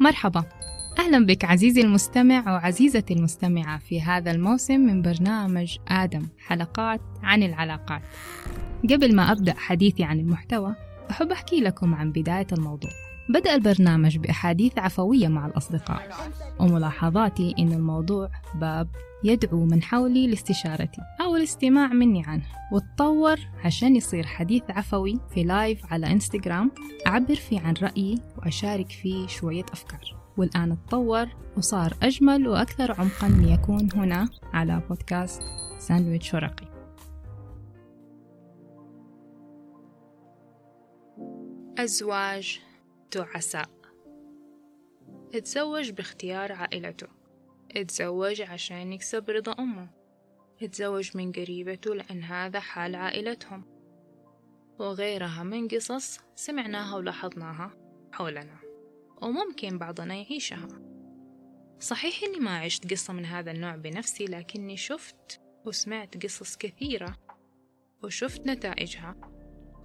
مرحبا. أهلا بك عزيزي المستمع وعزيزتي المستمعة في هذا الموسم من برنامج آدم حلقات عن العلاقات. قبل ما أبدأ حديثي عن المحتوى أحب أحكي لكم عن بداية الموضوع. بدأ البرنامج بأحاديث عفوية مع الأصدقاء. وملاحظاتي إن الموضوع باب يدعو من حولي لاستشارتي أو الاستماع مني عنه. وتطور عشان يصير حديث عفوي في لايف على إنستغرام. أعبر فيه عن رأيي وأشارك فيه شوية أفكار. والآن تطور وصار أجمل وأكثر عمقا ليكون هنا على بودكاست ساندويتش ورقي. أزواج تعساء اتزوج باختيار عائلته. اتزوج عشان يكسب رضا أمه. اتزوج من قريبته لأن هذا حال عائلتهم. وغيرها من قصص سمعناها ولاحظناها حولنا. وممكن بعضنا يعيشها. صحيح إني ما عشت قصة من هذا النوع بنفسي لكني شفت وسمعت قصص كثيرة وشفت نتائجها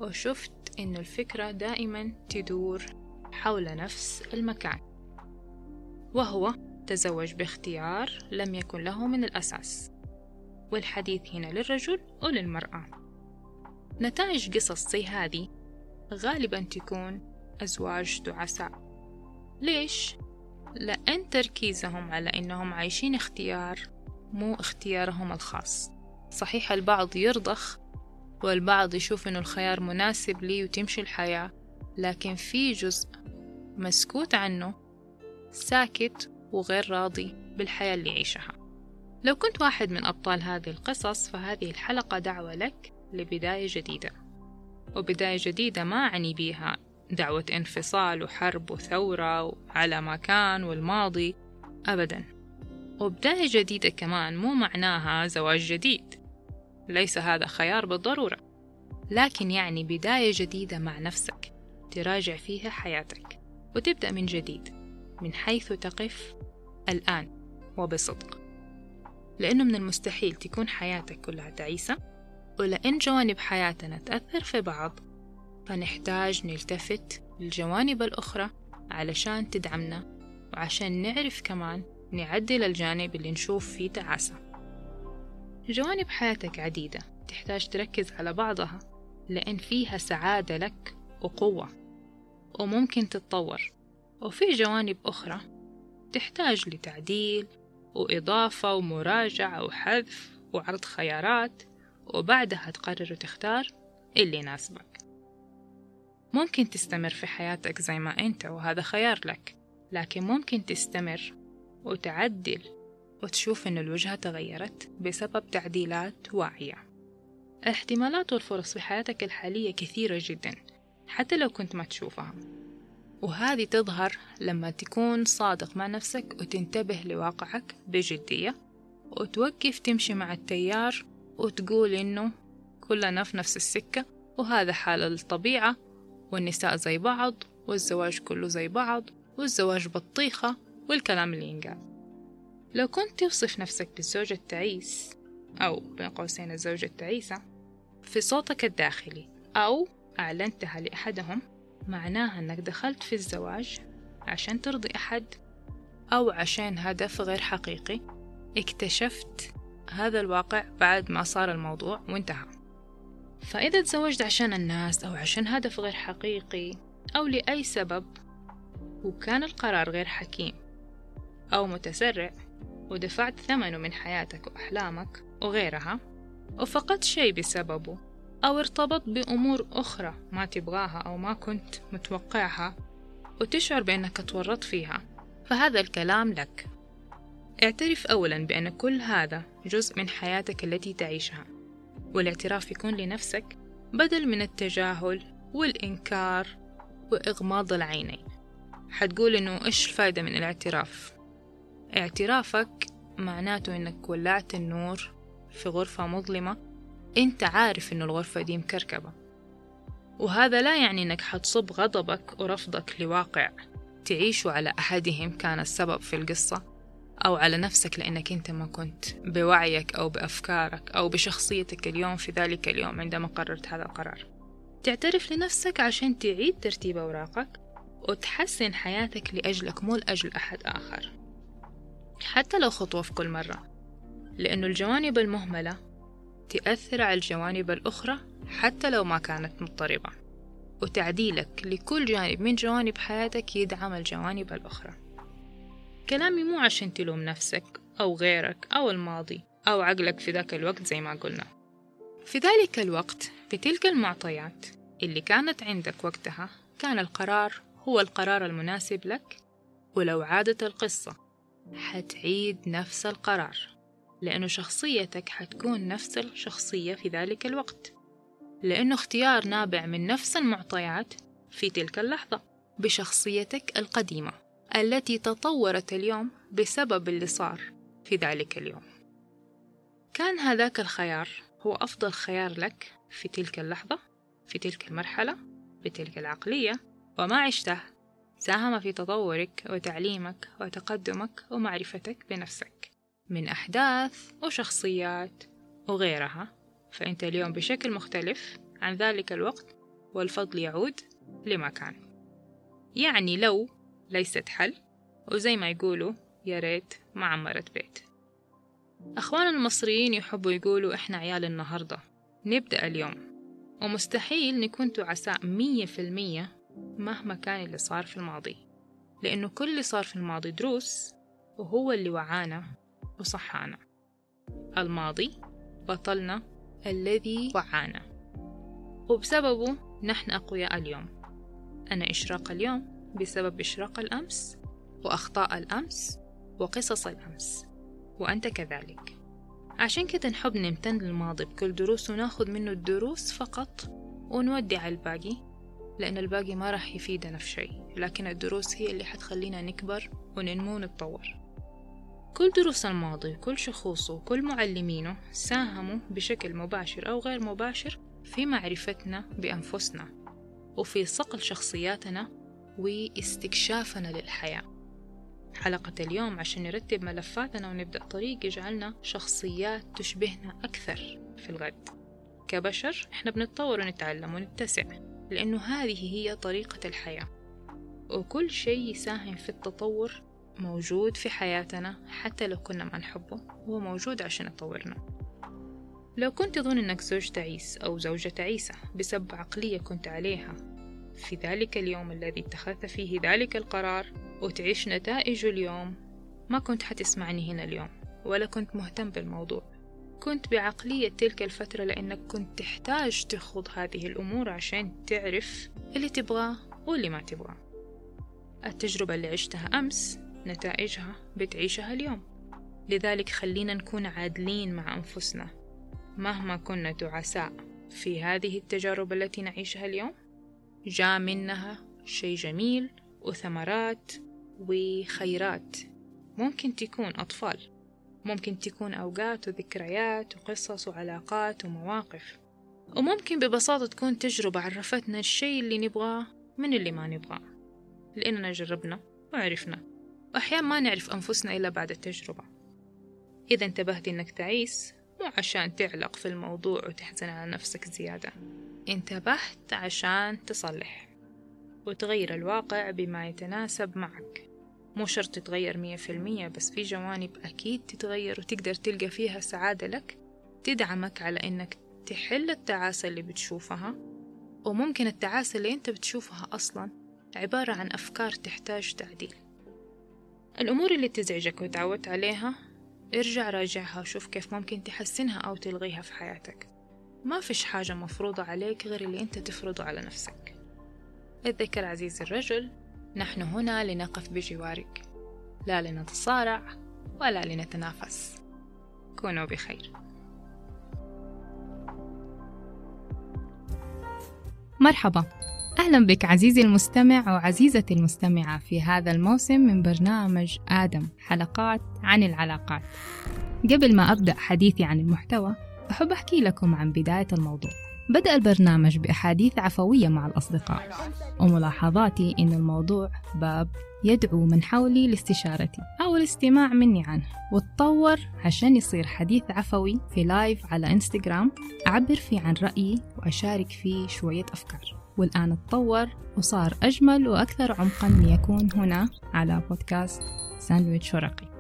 وشفت إن الفكرة دائما تدور حول نفس المكان. وهو تزوج باختيار لم يكن له من الأساس. والحديث هنا للرجل وللمرأة. نتائج قصص زي هذه غالبا تكون أزواج تعساء ليش؟ لأن تركيزهم على أنهم عايشين اختيار مو اختيارهم الخاص. صحيح البعض يرضخ والبعض يشوف أنه الخيار مناسب لي وتمشي الحياة. لكن في جزء مسكوت عنه ساكت وغير راضي بالحياة اللي يعيشها. لو كنت واحد من أبطال هذه القصص فهذه الحلقة دعوة لك لبداية جديدة. وبداية جديدة ما أعني بيها دعوة انفصال وحرب وثورة على ما كان والماضي أبدا. وبداية جديدة كمان مو معناها زواج جديد. ليس هذا خيار بالضرورة لكن يعني بداية جديدة مع نفسك. تراجع فيها حياتك وتبدأ من جديد من حيث تقف الآن وبصدق. لأنه من المستحيل تكون حياتك كلها تعيسة ولأن جوانب حياتنا تأثر في بعض فنحتاج نلتفت للجوانب الأخرى علشان تدعمنا وعشان نعرف كمان نعدل الجانب اللي نشوف فيه تعاسة. جوانب حياتك عديدة تحتاج تركز على بعضها لأن فيها سعادة لك وقوة. وممكن تتطور. وفي جوانب أخرى تحتاج لتعديل وإضافة ومراجعة وحذف وعرض خيارات وبعدها تقرر وتختار اللي يناسبك. ممكن تستمر في حياتك زي ما أنت وهذا خيار لك لكن ممكن تستمر وتعدل وتشوف إن الوجهة تغيرت بسبب تعديلات واعية. الاحتمالات والفرص في حياتك الحالية كثيرة جدا. حتى لو كنت ما تشوفها. وهذه تظهر لما تكون صادق مع نفسك وتنتبه لواقعك بجدية وتوقف تمشي مع التيار وتقول إنه كلنا في نفس السكة وهذا حال الطبيعة والنساء زي بعض والزواج كله زي بعض والزواج بطيخة والكلام اللي ينقال. لو كنت توصف نفسك بالزوج التعيس أو بين قوسين الزوجة التعيسة في صوتك الداخلي أو أعلنتها لأحدهم معناها أنك دخلت في الزواج عشان ترضي أحد أو عشان هدف غير حقيقي. اكتشفت هذا الواقع بعد ما صار الموضوع وانتهى فإذا تزوجت عشان الناس أو عشان هدف غير حقيقي أو لأي سبب وكان القرار غير حكيم أو متسرع ودفعت ثمنه من حياتك وأحلامك وغيرها وفقدت شيء بسببه أو ارتبط بأمور أخرى ما تبغاها أو ما كنت متوقعها وتشعر بأنك تورطت فيها فهذا الكلام لك. اعترف أولا بأن كل هذا جزء من حياتك التي تعيشها والاعتراف يكون لنفسك بدل من التجاهل والإنكار وإغماض العينين. حتقول إنه إيش الفايدة من الاعتراف؟ اعترافك معناته إنك ولعت النور في غرفة مظلمة أنت عارف إنه الغرفة دي مكركبة. وهذا لا يعني إنك حتصب غضبك ورفضك لواقع تعيشه على أحدهم كان السبب في القصة أو على نفسك لأنك أنت ما كنت بوعيك أو بأفكارك أو بشخصيتك اليوم في ذلك اليوم عندما قررت هذا القرار. تعترف لنفسك عشان تعيد ترتيب أوراقك وتحسن حياتك لأجلك مو لأجل أحد آخر. حتى لو خطوة في كل مرة لأنه الجوانب المهملة تأثر على الجوانب الأخرى حتى لو ما كانت مضطربة. وتعديلك لكل جانب من جوانب حياتك يدعم الجوانب الأخرى. كلامي مو عشان تلوم نفسك أو غيرك أو الماضي أو عقلك في ذاك الوقت زي ما قلنا. في ذلك الوقت بتلك المعطيات اللي كانت عندك وقتها كان القرار هو القرار المناسب لك ولو عادت القصة حتعيد نفس القرار. لأنه شخصيتك حتكون نفس الشخصية في ذلك الوقت. لأنه اختيار نابع من نفس المعطيات في تلك اللحظة بشخصيتك القديمة التي تطورت اليوم بسبب اللي صار في ذلك اليوم. كان هذاك الخيار هو أفضل خيار لك في تلك اللحظة في تلك المرحلة بتلك العقلية وما عشته ساهم في تطورك وتعليمك وتقدمك ومعرفتك بنفسك. من أحداث وشخصيات وغيرها. فأنت اليوم بشكل مختلف عن ذلك الوقت والفضل يعود لما كان. يعني لو ليست حل وزي ما يقولوا يا ريت ما عمرت بيت. أخوان المصريين يحبوا يقولوا إحنا عيال النهاردة. نبدأ اليوم. ومستحيل نكون تعساء مية في المية مهما كان اللي صار في الماضي. لأنه كل اللي صار في الماضي دروس وهو اللي وعانا وصحانا. الماضي بطلنا الذي وعانا. وبسببه نحن أقوياء اليوم. أنا إشراق اليوم بسبب إشراق الأمس وأخطاء الأمس وقصص الأمس. وأنت كذلك. عشان كده نحب نمتن للماضي بكل دروس وناخد منه الدروس فقط ونودع الباقي لأن الباقي ما راح يفيدنا في شيء. لكن الدروس هي اللي حتخلينا نكبر وننمو ونتطور. كل دروس الماضي وكل شخوصه وكل معلمينه ساهموا بشكل مباشر أو غير مباشر في معرفتنا بأنفسنا وفي صقل شخصياتنا واستكشافنا للحياة. حلقة اليوم عشان نرتب ملفاتنا ونبدأ طريق يجعلنا شخصيات تشبهنا أكثر في الغد. كبشر إحنا بنتطور ونتعلم ونتسع لأنه هذه هي طريقة الحياة. وكل شيء يساهم في التطور موجود في حياتنا حتى لو كنا ما نحبه هو موجود عشان يطورنا. لو كنت تظن أنك زوج تعيس أو زوجة تعيسة بسبب عقلية كنت عليها في ذلك اليوم الذي اتخذت فيه ذلك القرار وتعيش نتائجه اليوم ما كنت حتسمعني هنا اليوم ولا كنت مهتم بالموضوع. كنت بعقلية تلك الفترة لأنك كنت تحتاج تخوض هذه الأمور عشان تعرف اللي تبغاه واللي ما تبغاه. التجربة اللي عشتها أمس نتائجها بتعيشها اليوم. لذلك خلينا نكون عادلين مع أنفسنا. مهما كنا تعساء في هذه التجارب التي نعيشها اليوم جاء منها شيء جميل وثمرات وخيرات. ممكن تكون أطفال ممكن تكون أوقات وذكريات وقصص وعلاقات ومواقف. وممكن ببساطة تكون تجربة عرفتنا الشيء اللي نبغاه من اللي ما نبغاه. لأننا جربنا وعرفنا. وأحيانا ما نعرف أنفسنا إلا بعد التجربة. إذا انتبهت إنك تعيس مو عشان تعلق في الموضوع وتحزن على نفسك زيادة. انتبهت عشان تصلح وتغير الواقع بما يتناسب معك. مو شرط تتغير مية في المية بس في جوانب أكيد تتغير وتقدر تلقى فيها سعادة لك تدعمك على إنك تحل التعاسة اللي بتشوفها. وممكن التعاسة اللي أنت بتشوفها أصلا عبارة عن أفكار تحتاج تعديل. الأمور اللي تزعجك وتعودت عليها ارجع راجعها وشوف كيف ممكن تحسنها أو تلغيها في حياتك. ما فيش حاجة مفروضة عليك غير اللي أنت تفرضه على نفسك. اتذكر عزيزي الرجل نحن هنا لنقف بجوارك. لا لنتصارع ولا لنتنافس. كونوا بخير. مرحبا. أهلا بك عزيزي المستمع وعزيزتي المستمعة في هذا الموسم من برنامج آدم حلقات عن العلاقات. قبل ما أبدأ حديثي عن المحتوى أحب أحكي لكم عن بداية الموضوع. بدأ البرنامج بأحاديث عفوية مع الأصدقاء. وملاحظاتي إن الموضوع باب يدعو من حولي لاستشارتي أو الاستماع مني عنه. وتطور عشان يصير حديث عفوي في live على انستغرام أعبر فيه عن رأيي وأشارك فيه شوية أفكار. والآن تطور وصار أجمل وأكثر عمقا ليكون هنا على بودكاست ساندويتش ورقي.